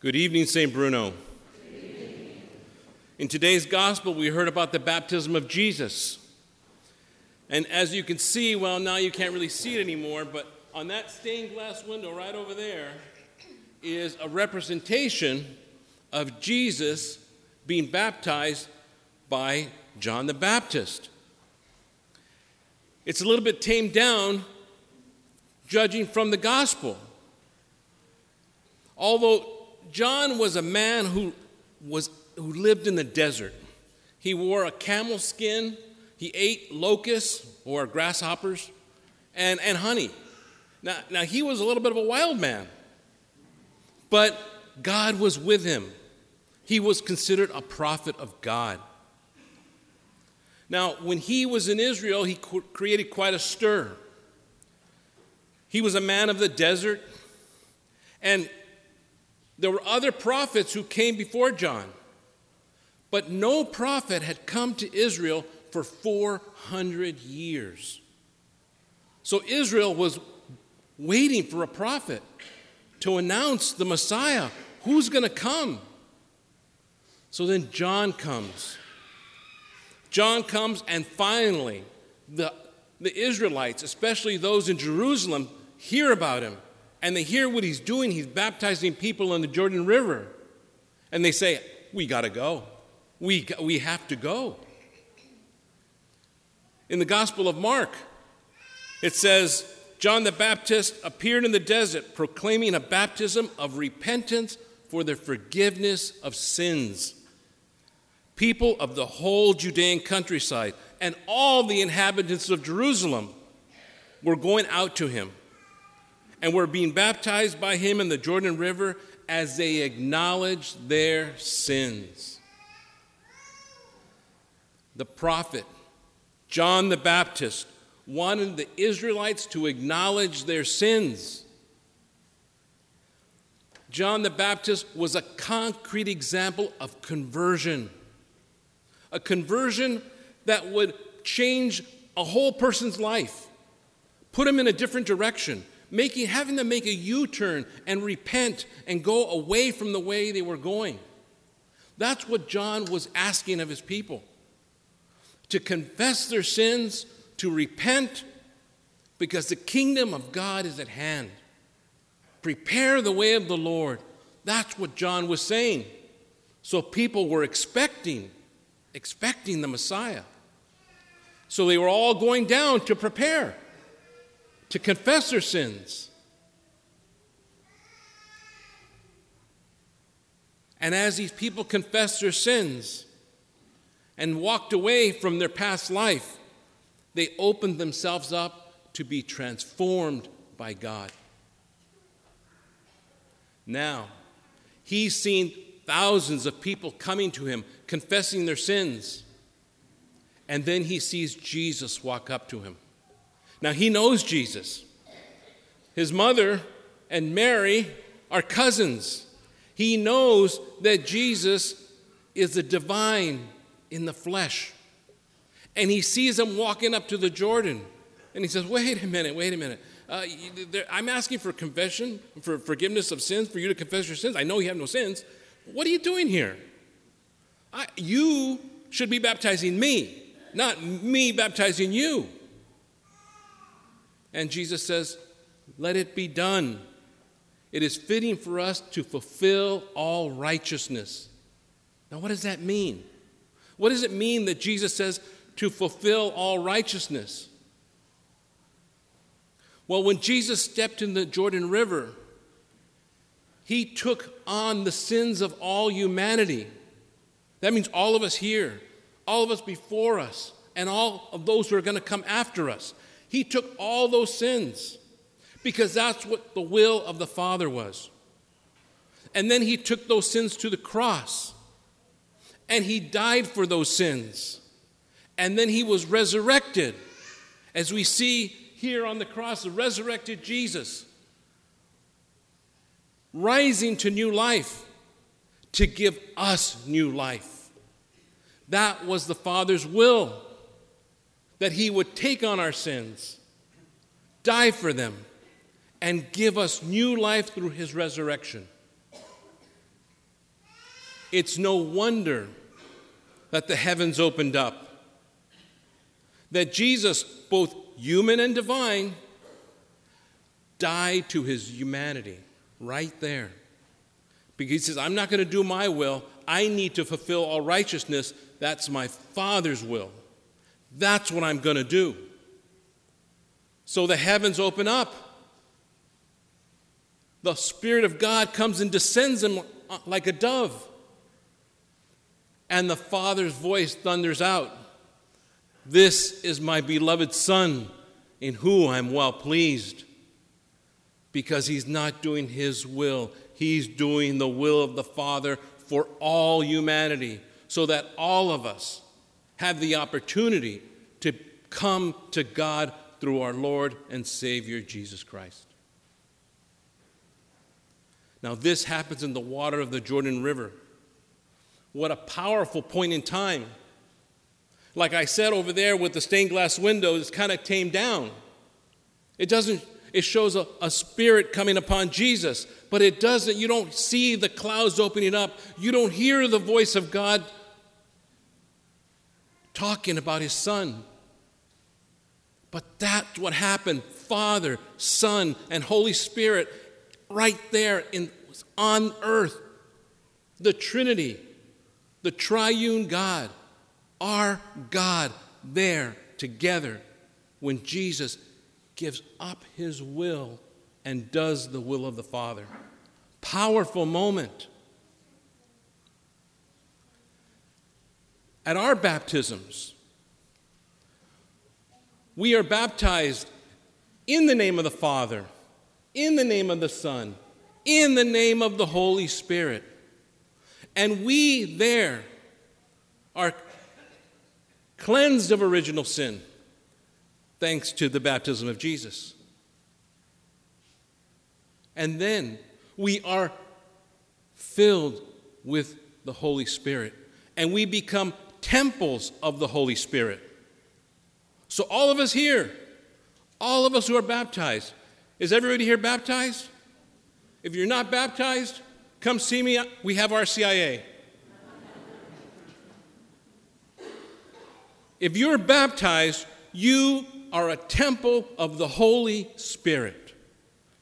Good evening, St. Bruno. In today's gospel, we heard about the baptism of Jesus. And as you can see, well, now you can't really see it anymore, but on that stained glass window right over there is a representation of Jesus being baptized by John the Baptist. It's a little bit tamed down, judging from the gospel. Although John was a man who, was, who lived in the desert, he wore a camel skin, he ate locusts or grasshoppers and, and honey. Now, now, he was a little bit of a wild man, but God was with him. He was considered a prophet of God. Now, when he was in Israel, he created quite a stir. He was a man of the desert, and there were other prophets who came before John, but no prophet had come to Israel for 400 years. So Israel was waiting for a prophet to announce the Messiah. Who's going to come? So then John comes. John comes, and finally, the, the Israelites, especially those in Jerusalem, hear about him and they hear what he's doing. He's baptizing people in the Jordan River. And they say, We got to go. We, we have to go. In the Gospel of Mark, it says, John the Baptist appeared in the desert proclaiming a baptism of repentance for the forgiveness of sins. People of the whole Judean countryside and all the inhabitants of Jerusalem were going out to him and were being baptized by him in the Jordan River as they acknowledged their sins. The prophet John the Baptist wanted the Israelites to acknowledge their sins. John the Baptist was a concrete example of conversion, a conversion that would change a whole person's life, put him in a different direction, making, having them make a U turn and repent and go away from the way they were going. That's what John was asking of his people to confess their sins, to repent, because the kingdom of God is at hand. Prepare the way of the Lord. That's what John was saying. So people were expecting, expecting the Messiah. So they were all going down to prepare to confess their sins. And as these people confessed their sins and walked away from their past life, they opened themselves up to be transformed by God. Now, he's seen thousands of people coming to him, confessing their sins. And then he sees Jesus walk up to him. Now, he knows Jesus. His mother and Mary are cousins. He knows that Jesus is the divine in the flesh. And he sees him walking up to the Jordan. And he says, Wait a minute, wait a minute. Uh, I'm asking for confession, for forgiveness of sins, for you to confess your sins. I know you have no sins. What are you doing here? I, you should be baptizing me, not me baptizing you. And Jesus says, Let it be done. It is fitting for us to fulfill all righteousness. Now, what does that mean? What does it mean that Jesus says to fulfill all righteousness? Well, when Jesus stepped in the Jordan River, he took on the sins of all humanity. That means all of us here, all of us before us, and all of those who are going to come after us. He took all those sins because that's what the will of the Father was. And then he took those sins to the cross and he died for those sins. And then he was resurrected. As we see here on the cross, the resurrected Jesus rising to new life to give us new life. That was the Father's will that he would take on our sins, die for them, and give us new life through his resurrection. It's no wonder that the heavens opened up. That Jesus, both human and divine, died to his humanity right there. Because he says, I'm not going to do my will. I need to fulfill all righteousness. That's my Father's will. That's what I'm going to do. So the heavens open up. The Spirit of God comes and descends him uh, like a dove. And the Father's voice thunders out This is my beloved Son, in whom I'm well pleased. Because he's not doing his will, he's doing the will of the Father for all humanity, so that all of us have the opportunity to come to God through our Lord and Savior Jesus Christ. Now, this happens in the water of the Jordan River. What a powerful point in time. Like I said over there with the stained glass windows, it's kind of tamed down. It doesn't, it shows a, a spirit coming upon Jesus, but it doesn't, you don't see the clouds opening up. You don't hear the voice of God talking about his son. But that's what happened. Father, Son, and Holy Spirit right there in, on earth. The Trinity, the triune God, our God there together when Jesus gives up his will and does the will of the Father. Powerful moment. At our baptisms, we are baptized in the name of the Father, in the name of the Son, in the name of the Holy Spirit. And we there are cleansed of original sin thanks to the baptism of Jesus. And then we are filled with the Holy Spirit and we become temples of the Holy Spirit. So, all of us here, all of us who are baptized, is everybody here baptized? If you're not baptized, come see me. We have RCIA. If you're baptized, you are a temple of the Holy Spirit.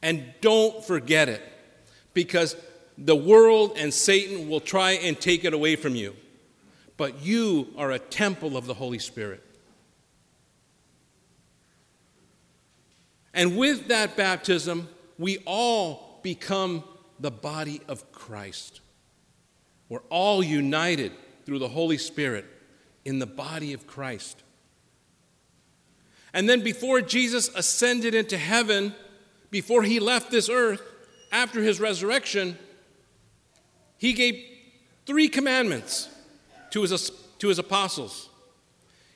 And don't forget it, because the world and Satan will try and take it away from you. But you are a temple of the Holy Spirit. And with that baptism, we all become the body of Christ. We're all united through the Holy Spirit in the body of Christ. And then, before Jesus ascended into heaven, before he left this earth, after his resurrection, he gave three commandments to his, to his apostles.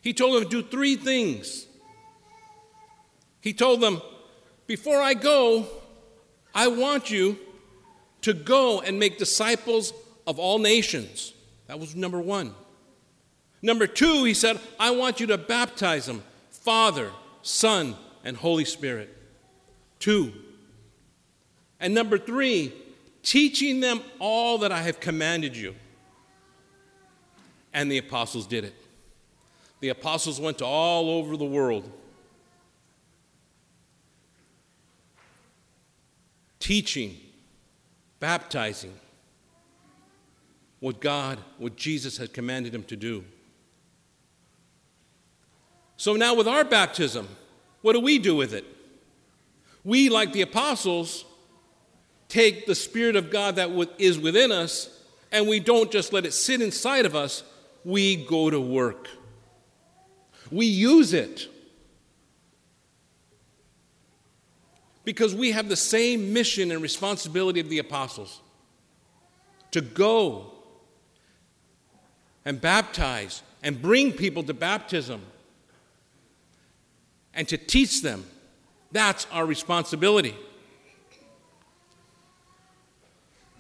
He told them to do three things. He told them, before I go, I want you to go and make disciples of all nations. That was number one. Number two, he said, I want you to baptize them Father, Son, and Holy Spirit. Two. And number three, teaching them all that I have commanded you. And the apostles did it. The apostles went to all over the world teaching, baptizing what God, what Jesus had commanded him to do. So now, with our baptism, what do we do with it? We, like the apostles, take the Spirit of God that is within us and we don't just let it sit inside of us, we go to work. We use it. because we have the same mission and responsibility of the apostles to go and baptize and bring people to baptism and to teach them. That's our responsibility.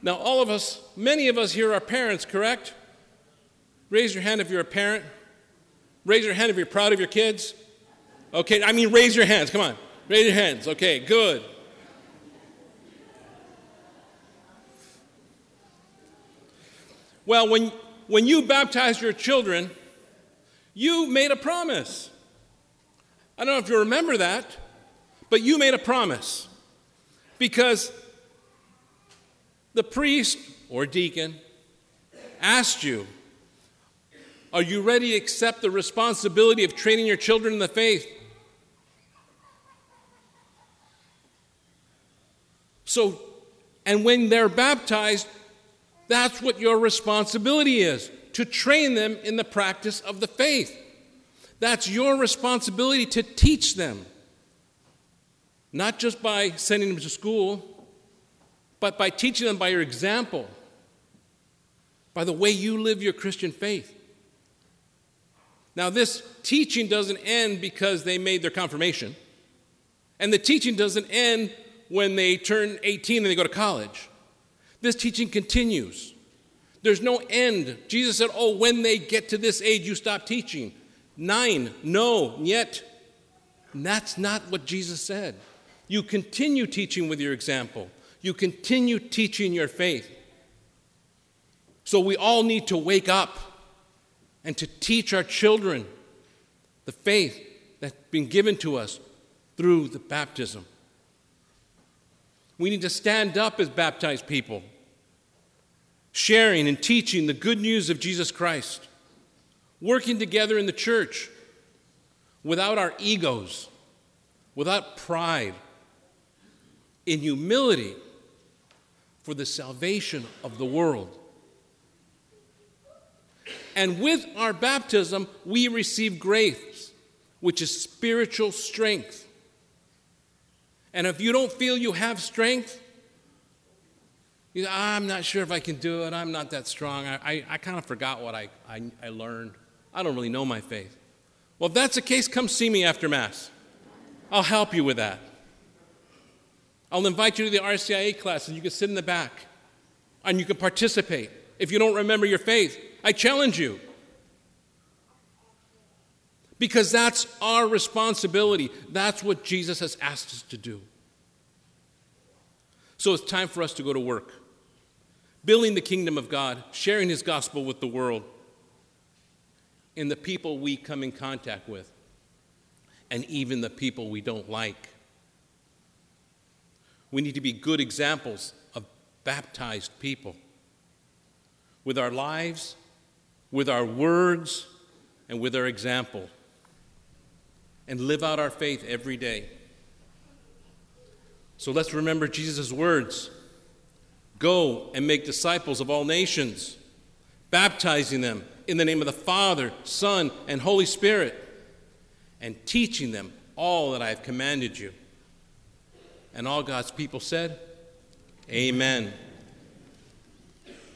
Now, all of us, many of us here are parents, correct? Raise your hand if you're a parent. Raise your hand if you're proud of your kids. Okay, I mean, raise your hands, come on. Raise your hands. Okay, good. Well, when, when you baptized your children, you made a promise. I don't know if you remember that, but you made a promise. Because the priest or deacon asked you, Are you ready to accept the responsibility of training your children in the faith? So, and when they're baptized, that's what your responsibility is to train them in the practice of the faith. That's your responsibility to teach them, not just by sending them to school, but by teaching them by your example, by the way you live your Christian faith. Now, this teaching doesn't end because they made their confirmation, and the teaching doesn't end when they turn 18 and they go to college. This teaching continues. There's no end. Jesus said, Oh, when they get to this age, you stop teaching. Nine, no, yet. That's not what Jesus said. You continue teaching with your example, you continue teaching your faith. So we all need to wake up and to teach our children the faith that's been given to us through the baptism. We need to stand up as baptized people sharing and teaching the good news of Jesus Christ, working together in the church without our egos, without pride, in humility for the salvation of the world. And with our baptism, we receive grace, which is spiritual strength. And if you don't feel you have strength, you know, ah, I'm not sure if I can do it. I'm not that strong. I, I, I kind of forgot what I, I, I learned. I don't really know my faith. Well, if that's the case, come see me after Mass. I'll help you with that. I'll invite you to the RCIA class and you can sit in the back and you can participate. If you don't remember your faith, I challenge you. Because that's our responsibility. That's what Jesus has asked us to do. So it's time for us to go to work building the kingdom of God, sharing his gospel with the world and the people we come in contact with, and even the people we don't like. We need to be good examples of baptized people with our lives, with our words, and with our example, and live out our faith every day. So let's remember Jesus' words. Go and make disciples of all nations, baptizing them in the name of the Father, Son, and Holy Spirit, and teaching them all that I have commanded you. And all God's people said, Amen.